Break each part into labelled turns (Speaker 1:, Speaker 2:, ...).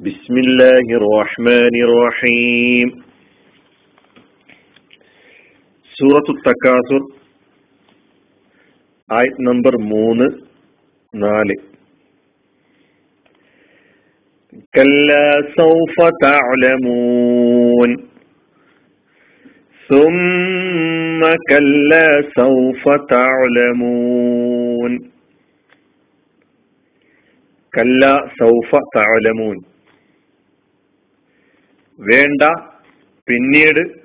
Speaker 1: بسم الله الرحمن الرحيم സൂറത്തു തക്കാസുർ ആയത് നമ്പർ മൂന്ന് നാല് كلا سوف تعلمون ثم كلا سوف تعلمون കല്ല സൗഫ തഅലമൂൻ വേണ്ട പിന്നീട്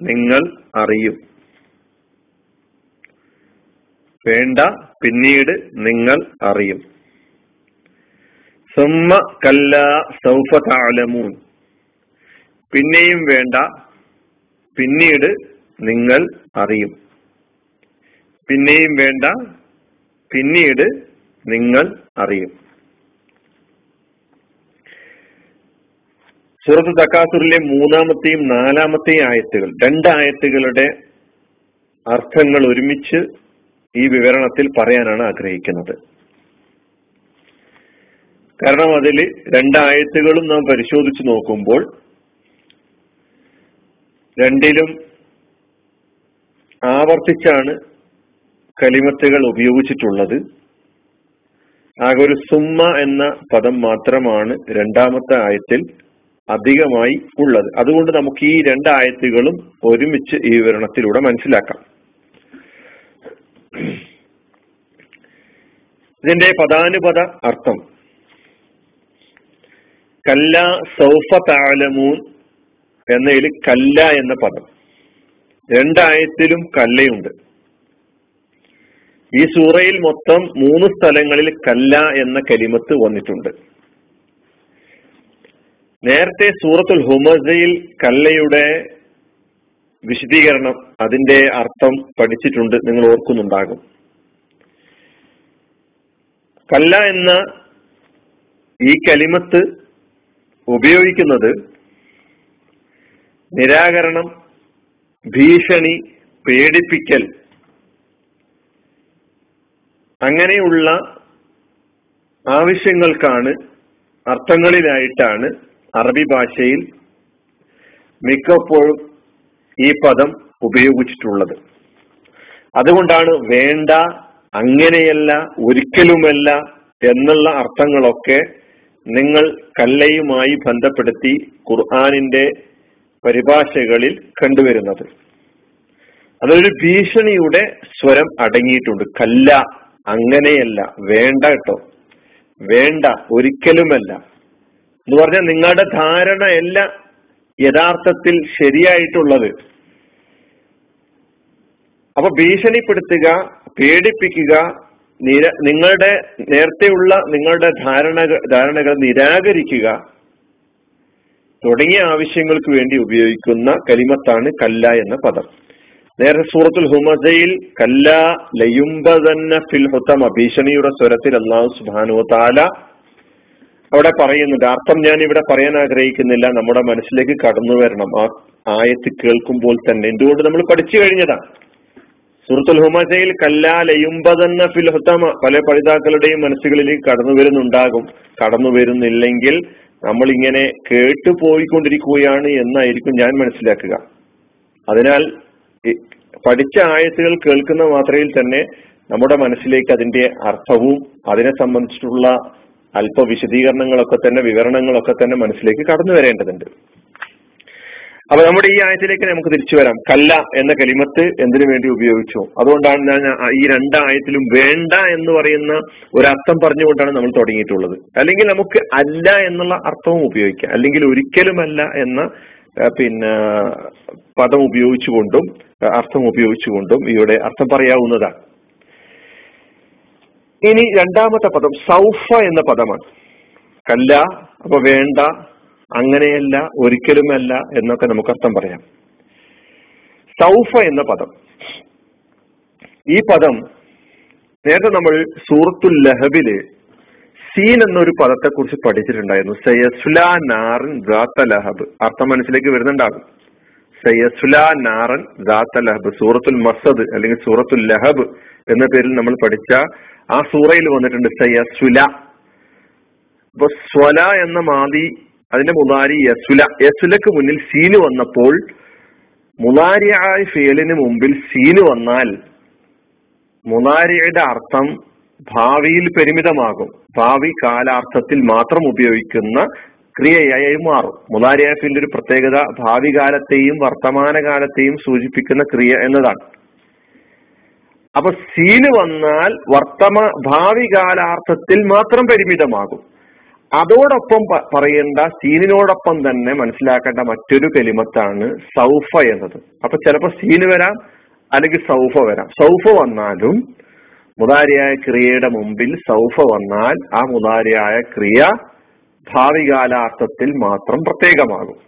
Speaker 1: നിങ്ങൾ അറിയും. വേണ്ട പിന്നീട് നിങ്ങൾ അറിയും. സുമ്മ കല്ല സൗഫ തഅലമൂൻ. പിന്നെയും വേണ്ട പിന്നീട് നിങ്ങൾ അറിയും. പിന്നെയും വേണ്ട പിന്നീട് നിങ്ങൾ അറിയും. സൂറത്ത് തക്കാസുറിലെ മൂന്നാമത്തെയും നാലാമത്തെയും ആയത്തുകൾ. രണ്ട് ആയത്തുകളുടെ അർത്ഥങ്ങൾ ഒരുമിച്ച് ഈ വിവരണത്തിൽ പറയാനാണ് ആഗ്രഹിക്കുന്നത്. കാരണം അതിൽ രണ്ടായത്തുകളും നാം പരിശോധിച്ചു നോക്കുമ്പോൾ രണ്ടിലും ആവർത്തിച്ചാണ് കലിമത്തുകൾ ഉപയോഗിച്ചിട്ടുള്ളത്. ആകെ ഒരു സുമ്മ എന്ന പദം മാത്രമാണ് രണ്ടാമത്തെ ആയത്തിൽ അധികമായി ഉള്ളത്. അതുകൊണ്ട് നമുക്ക് ഈ രണ്ടായത്തുകളും ഒരുമിച്ച് ഈ വിവരണത്തിലൂടെ മനസ്സിലാക്കാം. ഇതിന്റെ പദാനുപത അർത്ഥം. കല്ല സൗഫ താലമൂൻ എന്നതിൽ കല്ല എന്ന പദം. രണ്ടായത്തിലും കല്ലയുണ്ട്. ഈ സൂറയിൽ മൊത്തം മൂന്ന് സ്ഥലങ്ങളിൽ കല്ല എന്ന കലിമത്ത് വന്നിട്ടുണ്ട്. നേരത്തെ സൂറത്തുൽ ഹുമസയിൽ കല്ലയുടെ വിശദീകരണം അതിന്റെ അർത്ഥം പഠിച്ചിട്ടുണ്ട് നിങ്ങൾ ഓർക്കുന്നുണ്ടാകും. കല്ല എന്ന ഈ കലിമത്ത് ഉപയോഗിക്കുന്നത് നിരാകരണം ഭീഷണി പേടിപ്പിക്കൽ അങ്ങനെയുള്ള ആവശ്യങ്ങൾക്കാണ് അർത്ഥങ്ങളിലായിട്ടാണ് അറബി ഭാഷയിൽ മിക്കപ്പോഴും ഈ പദം ഉപയോഗിച്ചിട്ടുള്ളത്. അതുകൊണ്ടാണ് വേണ്ട അങ്ങനെയല്ല ഒരിക്കലുമല്ല എന്നുള്ള അർത്ഥങ്ങളൊക്കെ നിങ്ങൾ കല്ലയുമായി ബന്ധപ്പെടുത്തി ഖുർആാനിന്റെ പരിഭാഷകളിൽ കണ്ടുവരുന്നത്. അതൊരു ഭീഷണിയുടെ സ്വരം അടങ്ങിയിട്ടുണ്ട്. കല്ല അങ്ങനെയല്ല വേണ്ട കേട്ടോ. വേണ്ട ഒരിക്കലുമല്ല. എന്ന് പറഞ്ഞാൽ നിങ്ങളുടെ ധാരണയല്ല യഥാർത്ഥത്തിൽ ശരിയായിട്ടുള്ളത്. അപ്പൊ ഭീഷണിപ്പെടുത്തുക പേടിപ്പിക്കുക നിര നിങ്ങളുടെ നേരത്തെയുള്ള നിങ്ങളുടെ ധാരണ ധാരണകൾ നിരാകരിക്കുക തുടങ്ങിയ ആവശ്യങ്ങൾക്ക് വേണ്ടി ഉപയോഗിക്കുന്ന കലിമത്താണ് കല്ല എന്ന പദം. നേരത്തെ സൂറത്തുൽ ഹുമസയിൽ കല്ല ലയുംബതന്ന ഫിൽ ഹുത്തമ ഭീഷണിയുടെ സ്വരത്തിൽ അള്ളാഹു സുബാനു താല അവിടെ പറയുന്നുണ്ട്. അർത്ഥം ഞാൻ ഇവിടെ പറയാൻ ആഗ്രഹിക്കുന്നില്ല. നമ്മുടെ മനസ്സിലേക്ക് കടന്നു വരണം. ആ ആയത്ത് കേൾക്കുമ്പോൾ തന്നെ. എന്തുകൊണ്ട് നമ്മൾ പഠിച്ചു കഴിഞ്ഞതാണ് സുഹൃത്തുൽ ഹുമസയിൽ കല്ലാലയുമ്പതെന്ന ലയുംബതന്ന ഫിൽ ഹുത്തമ പല പഠിതാക്കളുടെയും മനസ്സുകളിലേക്ക് കടന്നു വരുന്നുണ്ടാകും. കടന്നു വരുന്നില്ലെങ്കിൽ നമ്മൾ ഇങ്ങനെ കേട്ടു പോയിക്കൊണ്ടിരിക്കുകയാണ് എന്നായിരിക്കും ഞാൻ മനസ്സിലാക്കുക. അതിനാൽ പഠിച്ച ആയത്തുകൾ കേൾക്കുന്ന മാത്രയിൽ തന്നെ നമ്മുടെ മനസ്സിലേക്ക് അതിന്റെ അർത്ഥവും അതിനെ സംബന്ധിച്ചിട്ടുള്ള അല്പ വിശദീകരണങ്ങളൊക്കെ തന്നെ വിവരണങ്ങളൊക്കെ തന്നെ മനസ്സിലേക്ക് കടന്നു വരേണ്ടതുണ്ട്. അപ്പൊ നമ്മുടെ ഈ ആയത്തിലേക്ക് നമുക്ക് തിരിച്ചു വരാം. കല്ല എന്ന കലിമത്ത് എന്തിനു വേണ്ടി ഉപയോഗിച്ചു? അതുകൊണ്ടാണ് ഞാൻ ഈ രണ്ടായത്തിലും വേണ്ട എന്ന് പറയുന്ന ഒരു അർത്ഥം പറഞ്ഞുകൊണ്ടാണ് നമ്മൾ തുടങ്ങിയിട്ടുള്ളത്. അല്ലെങ്കിൽ നമുക്ക് അല്ല എന്നുള്ള അർത്ഥവും ഉപയോഗിക്കാം. അല്ലെങ്കിൽ ഒരിക്കലും ഒരിക്കലുമല്ല എന്ന പിന്നെ പദം ഉപയോഗിച്ചുകൊണ്ടും അർത്ഥം ഉപയോഗിച്ചുകൊണ്ടും ഇവിടെ അർത്ഥം പറയാവുന്നതാണ്. ഇനി രണ്ടാമത്തെ പദം സൗഫ എന്ന പദമാണ്. കല്ല അപ്പൊ വേണ്ട അങ്ങനെയല്ല ഒരിക്കലുമല്ല എന്നൊക്കെ നമുക്ക് അർത്ഥം പറയാം. സൗഫ എന്ന പദം. ഈ പദം നേരത്തെ നമ്മൾ സൂറത്തുൽ ലഹബിൽ സീൻ എന്നൊരു പദത്തെ കുറിച്ച് പഠിച്ചിട്ടുണ്ടായിരുന്നു സയസ്ലാ നാറിൻ ലഹബ്. അർത്ഥം മനസ്സിലേക്ക് വരുന്നുണ്ടാകും. സയസ്ല നാറൻ ദാത്ത ലഹബ് സൂറത്തുൽ മസദ് അല്ലെങ്കിൽ സൂറത്തുൽ ലഹബ് എന്ന പേരിൽ നമ്മൾ പഠിച്ച ആ സൂറയിൽ വന്നിട്ടുണ്ട് സയസുല അപ്പൊ സ്വല എന്ന മാതി അതിന്റെ മുതാരി യസുല. യസുലക്ക് മുന്നിൽ സീന് വന്നപ്പോൾ മുതാരിയായ ഫേലിന് മുമ്പിൽ സീന് വന്നാൽ മുതാരിയുടെ അർത്ഥം ഭാവിയിൽ പരിമിതമാകും. ഭാവി കാലാർത്ഥത്തിൽ മാത്രം ഉപയോഗിക്കുന്ന ക്രിയയായി മാറും. മുതാരിയായ ഫീലിന്റെ ഒരു പ്രത്യേകത ഭാവി കാലത്തെയും വർത്തമാന കാലത്തെയും സൂചിപ്പിക്കുന്ന ക്രിയ എന്നതാണ്. അപ്പൊ സീന് വന്നാൽ വർത്തമാ ഭാവി കാലാർത്ഥത്തിൽ മാത്രം പരിമിതമാകും. അതോടൊപ്പം പറയേണ്ട സീനിനോടൊപ്പം തന്നെ മനസ്സിലാക്കേണ്ട മറ്റൊരു കെലിമത്താണ് സൗഫ എന്നത്. അപ്പൊ ചിലപ്പോൾ സീന് വരാം അല്ലെങ്കിൽ സൗഫ വരാം. സൗഫ വന്നാലും മുതാരിയായ ക്രിയയുടെ മുമ്പിൽ സൗഫ വന്നാൽ ആ മുതാരിയായ ക്രിയ ഭാവി കാലാർത്ഥത്തിൽ മാത്രം പ്രത്യേകമാകും.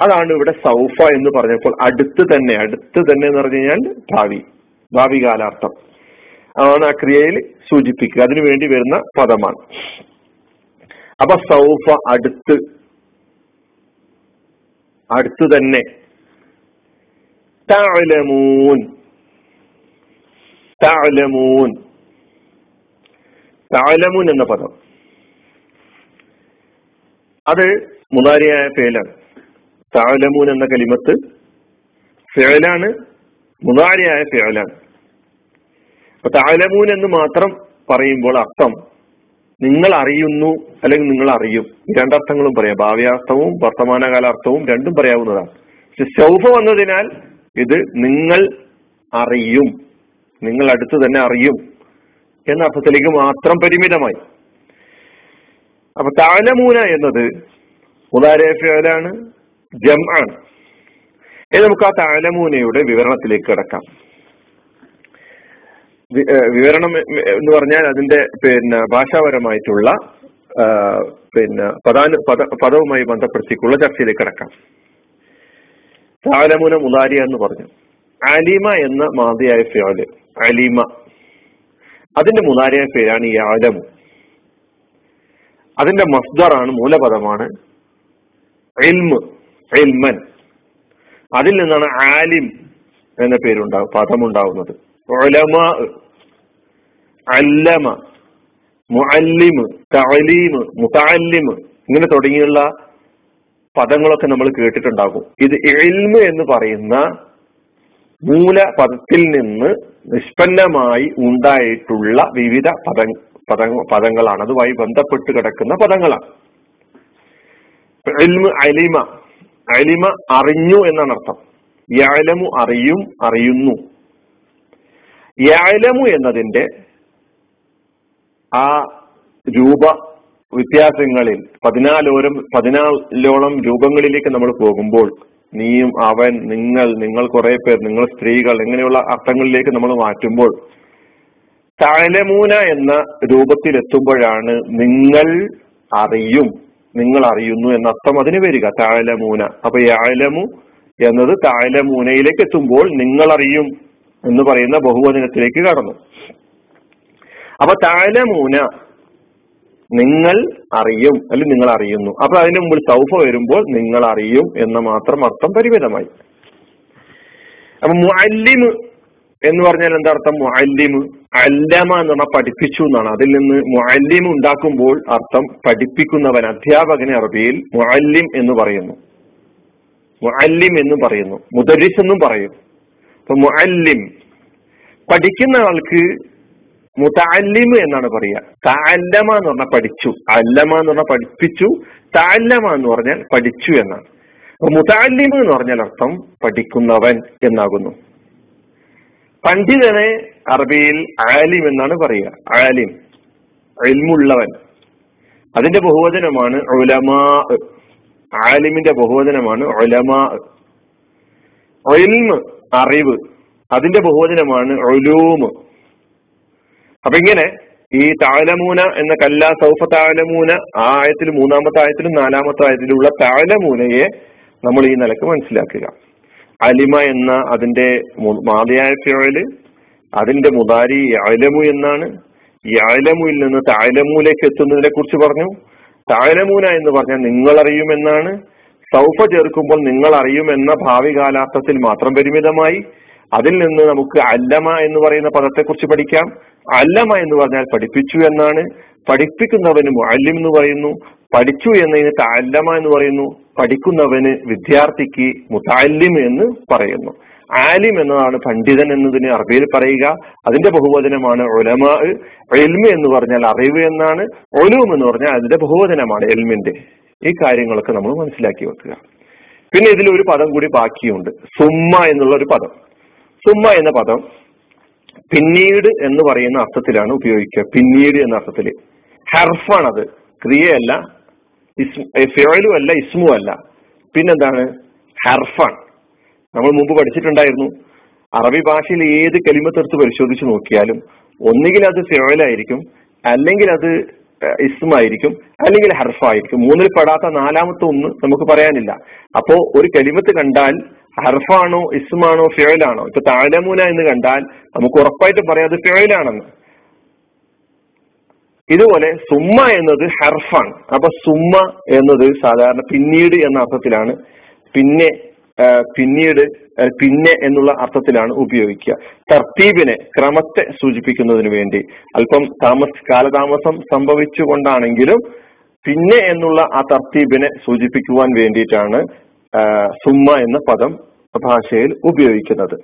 Speaker 1: അതാണ് ഇവിടെ സൗഫ എന്ന് പറഞ്ഞപ്പോൾ അടുത്ത് തന്നെ അടുത്ത് തന്നെ എന്ന് പറഞ്ഞു കഴിഞ്ഞാൽ ഭാവി ഭാവി കാലാർത്ഥം ആണ് ആ ക്രിയയിൽ സൂചിപ്പിക്കുക. അതിനു വേണ്ടി വരുന്ന പദമാണ്. അപ്പൊ സൗഫ അടുത്ത് അടുത്ത് തന്നെ. തഅലമൂൻ തഅലമൂൻ തഅലമൂൻ എന്ന പദം. അത് മുതാരിയായ ഫേലാണ്. താലമൂൻ എന്ന കലിമത്ത് ഫേലാണ് മുതാരിയായ ഫേലാണ്. അപ്പൊ താലമൂൻ എന്ന് മാത്രം പറയുമ്പോൾ അർത്ഥം നിങ്ങൾ അറിയുന്നു അല്ലെങ്കിൽ നിങ്ങൾ അറിയും. രണ്ടർത്ഥങ്ങളും പറയാം. ഭാവിയാർത്ഥവും വർത്തമാനകാലാർത്ഥവും രണ്ടും പറയാവുന്നതാണ്. പക്ഷെ ശൗഫ വന്നതിനാൽ ഇത് നിങ്ങൾ അറിയും. നിങ്ങൾ അടുത്ത് തന്നെ അറിയും. എന്ന അർത്ഥത്തിലേക്ക് മാത്രം പരിമിതമായി. അപ്പൊ താലമൂന എന്നത് ഉദാരഫലാണ് ജം ആണ് ഇനി നമുക്ക് ആ താലമൂനയുടെ വിവരണത്തിലേക്ക് കിടക്കാം. വിവരണം എന്ന് പറഞ്ഞാൽ അതിന്റെ പിന്നെ ഭാഷാപരമായിട്ടുള്ള പിന്നെ പദാനു പദ പദവുമായി ബന്ധപ്പെടുത്തിക്കുള്ള ചർച്ചയിലേക്ക് കിടക്കാം. താലമുന മുതാരിയ എന്ന് പറഞ്ഞു. അലിമ എന്ന മാതിയായ ഫിയാൽ അലിമ. അതിന്റെ മുതാരിയായ പേരാണ് ഈ ആലമു. അതിന്റെ മസ്ദറാണ് മൂലപദമാണ് അതിൽ നിന്നാണ് ആലിം എന്ന പേരുണ്ടാവും പദമുണ്ടാവുന്നത്. അല്ലമ ഇങ്ങനെ തുടങ്ങിയുള്ള പദങ്ങളൊക്കെ നമ്മൾ കേട്ടിട്ടുണ്ടാകും. ഇത് എൽമ് എന്ന് പറയുന്ന മൂല പദത്തിൽ നിന്ന് നിഷ്പന്നമായി ഉണ്ടായിട്ടുള്ള വിവിധ പദ പദ പദങ്ങളാണ്. അതുമായി ബന്ധപ്പെട്ട് കിടക്കുന്ന പദങ്ങളാണ്. അലിമ. അലിമ അറിഞ്ഞു എന്നാണ് അർത്ഥം. യാലമു അറിയും അറിയുന്നു. യാലമു എന്നതിന്റെ ആ രൂപ വ്യത്യാസങ്ങളിൽ പതിനാലോരം പതിനാലോളം രൂപങ്ങളിലേക്ക് നമ്മൾ പോകുമ്പോൾ നീയും അവൻ നിങ്ങൾ നിങ്ങൾ കുറെ പേർ നിങ്ങൾ സ്ത്രീകൾ ഇങ്ങനെയുള്ള അർത്ഥങ്ങളിലേക്ക് നമ്മൾ മാറ്റുമ്പോൾ താലമൂന എന്ന രൂപത്തിൽ എത്തുമ്പോഴാണ് നിങ്ങൾ അറിയും. നിങ്ങൾ അറിയുന്നു എന്ന അർത്ഥം അതിന് വരിക താഴലമൂന അപ്പൊ യാലമു എന്നത് താഴലമൂനയിലേക്ക് എത്തുമ്പോൾ നിങ്ങൾ അറിയും എന്ന് പറയുന്ന ബഹുവചനത്തിലേക്ക് കടന്നു. അപ്പൊ താഴലമൂന നിങ്ങൾ അറിയും അല്ലെങ്കിൽ നിങ്ങൾ അറിയുന്നു. അപ്പൊ അതിന് മുമ്പിൽ സൗഫ വരുമ്പോൾ നിങ്ങൾ അറിയും എന്ന മാത്രം അർത്ഥം പരിമിതമായി. അപ്പൊ മുഅല്ലിം എന്ന് പറഞ്ഞാൽ എന്താ അർത്ഥം? മുഅല്ലിം അല്ലമ എന്ന് പറഞ്ഞാൽ പഠിപ്പിച്ചു എന്നാണ്. അതിൽ നിന്ന് മുഅല്ലിം ഉണ്ടാക്കുമ്പോൾ അർത്ഥം പഠിപ്പിക്കുന്നവൻ അധ്യാപകനെ അറബിയിൽ മുഅല്ലിം എന്ന് പറയുന്നു. മുഅല്ലിം എന്ന് പറയുന്നു. മുദരിസ് എന്നും പറയും. അപ്പൊ മുഅല്ലിം പഠിക്കുന്ന ആൾക്ക് മുതഅല്ലിമ് എന്നാണ് പറയുക. താല്ലമ എന്ന് പറഞ്ഞാൽ പഠിച്ചു. അല്ലമ എന്ന് പറഞ്ഞാൽ പഠിപ്പിച്ചു. താല്ലമ എന്ന് പറഞ്ഞാൽ പഠിച്ചു എന്നാണ്. മുതഅല്ലിമ് എന്ന് പറഞ്ഞാൽ അർത്ഥം പഠിക്കുന്നവൻ എന്നാകുന്നു. പണ്ഡിതനെ അറബിയിൽ ആലിം എന്നാണ് പറയുക. ആലിം എൽമുള്ളവൻ അതിന്റെ ബഹുവചനമാണ് ഒലമാ ആലിമിന്റെ ബഹുവചനമാണ് ഒലമാ ഒൽമ് അറിവ് അതിന്റെ ബഹുവചനമാണ് ഒലൂമ് അപ്പൊ ഇങ്ങനെ ഈ താലമൂന എന്ന കല്ല സൗഫ താലമൂന ആ ആയത്തിൽ മൂന്നാമത്തെ ആയത്തിലും നാലാമത്തെ ആയത്തിലുള്ള താലമൂനയെ നമ്മൾ ഈ നിലയ്ക്ക് മനസ്സിലാക്കുക. അലിമ എന്ന അതിന്റെ മാതയായ ഫിഴൽ അതിന്റെ മുതാരി അലമു എന്നാണ്. ഈ അലമുയിൽ നിന്ന് താലമൂലേക്ക് എത്തുന്നതിനെ കുറിച്ച് പറഞ്ഞു. താലമൂന എന്ന് പറഞ്ഞാൽ നിങ്ങൾ അറിയുമെന്നാണ് സൗഫ ചേർക്കുമ്പോൾ നിങ്ങൾ അറിയുമെന്ന ഭാവി കാലാർത്ഥത്തിൽ മാത്രം പരിമിതമായി. അതിൽ നിന്ന് നമുക്ക് അല്ലമ എന്ന് പറയുന്ന പദത്തെക്കുറിച്ച് പഠിക്കാം. അല്ലമ എന്ന് പറഞ്ഞാൽ പഠിപ്പിച്ചു എന്നാണ്. പഠിപ്പിക്കുന്നവന് മുഅല്ലിം എന്ന് പറയുന്നു. പഠിച്ചു എന്നതിന് താല്ലമ എന്ന് പറയുന്നു. പഠിക്കുന്നവന് വിദ്യാർത്ഥിക്ക് മുതാലിം എന്ന് പറയുന്നു. ആലിം എന്നതാണ് പണ്ഡിതൻ എന്നതിന് അറബിയിൽ പറയുക. അതിന്റെ ബഹുവചനമാണ് ഒലമാ എൽമ എന്ന് പറഞ്ഞാൽ അറിവ് എന്നാണ്. ഒലൂം എന്ന് പറഞ്ഞാൽ അതിന്റെ ബഹുവചനമാണ് എൽമിന്റെ ഈ കാര്യങ്ങളൊക്കെ നമ്മൾ മനസ്സിലാക്കി വെക്കുക. പിന്നെ ഇതിൽ ഒരു പദം കൂടി ബാക്കിയുണ്ട്. സുമ്മ എന്നുള്ള ഒരു പദം. സുമ്മ എന്ന പദം പിന്നീട് എന്ന് പറയുന്ന അർത്ഥത്തിലാണ് ഉപയോഗിക്കുക. പിന്നീട് എന്ന അർത്ഥത്തിൽ ഹെർഫാണത്. ക്രിയയല്ല. ഫിയലും അല്ല ഇസ്മും അല്ല. പിന്നെന്താണ്? ഹർഫാണ് നമ്മൾ മുമ്പ് പഠിച്ചിട്ടുണ്ടായിരുന്നു. അറബി ഭാഷയിൽ ഏത് കലിമത്തെടുത്ത് പരിശോധിച്ച് നോക്കിയാലും ഒന്നുകിൽ അത് ഫിയലായിരിക്കും അല്ലെങ്കിൽ അത് ഇസ്മായിരിക്കും അല്ലെങ്കിൽ ഹർഫായിരിക്കും. മൂന്നിൽ പെടാത്ത നാലാമത്തെ ഒന്ന് നമുക്ക് പറയാനില്ല. അപ്പോ ഒരു കലിമത്ത് കണ്ടാൽ ഹർഫാണോ ഇസ്മാണോ ഫിയലാണോ ഇപ്പൊ താലമൂന എന്ന് കണ്ടാൽ നമുക്ക് ഉറപ്പായിട്ട് പറയാം അത് ഫിയലാണെന്ന് ഇതുപോലെ സുമ്മ എന്നത് ഹെർഫാണ്. അപ്പൊ സുമ്മ എന്നത് സാധാരണ പിന്നീട് എന്ന അർത്ഥത്തിലാണ്. പിന്നെ പിന്നീട് പിന്നെ എന്നുള്ള അർത്ഥത്തിലാണ് ഉപയോഗിക്കുക. തർത്തീബിനെ ക്രമത്തെ സൂചിപ്പിക്കുന്നതിന് വേണ്ടി. അല്പം താമസ കാലതാമസം സംഭവിച്ചുകൊണ്ടാണെങ്കിലും പിന്നെ എന്നുള്ള ആ തർത്തീബിനെ സൂചിപ്പിക്കുവാൻ വേണ്ടിയിട്ടാണ് സുമ്മ എന്ന പദം ഭാഷയിൽ ഉപയോഗിക്കുന്നത്.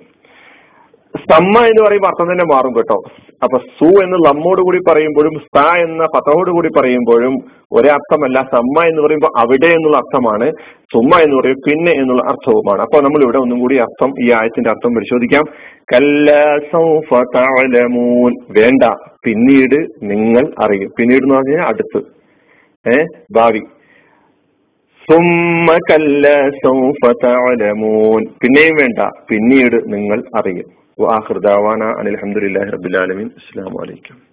Speaker 1: സമ്മ എന്ന് പറയുമ്പോൾ അർത്ഥം തന്നെ മാറും കേട്ടോ. അപ്പൊ സു എന്ന് ലമ്മോട് കൂടി പറയുമ്പോഴും സ എന്ന പദത്തോട് കൂടി പറയുമ്പോഴും ഒരേ അർത്ഥമല്ല സമ്മ എന്ന് പറയുമ്പോൾ അവിടെ എന്നുള്ള അർത്ഥമാണ് സുമ്മ എന്ന് പറയും പിന്നെ എന്നുള്ള അർത്ഥവുമാണ്. അപ്പൊ നമ്മൾ ഇവിടെ ഒന്നും കൂടി അർത്ഥം ഈ ആയത്തിന്റെ അർത്ഥം പരിശോധിക്കാം. കല്ലൂൻ വേണ്ട പിന്നീട് നിങ്ങൾ അറിയും. പിന്നീട് എന്ന് പറഞ്ഞാൽ അടുത്ത്. ഏ ഭാവി. പിന്നെയും വേണ്ട പിന്നീട് നിങ്ങൾ അറിയും. وآخر دعوانا أن الحمد لله رب العالمين. السلام عليكم.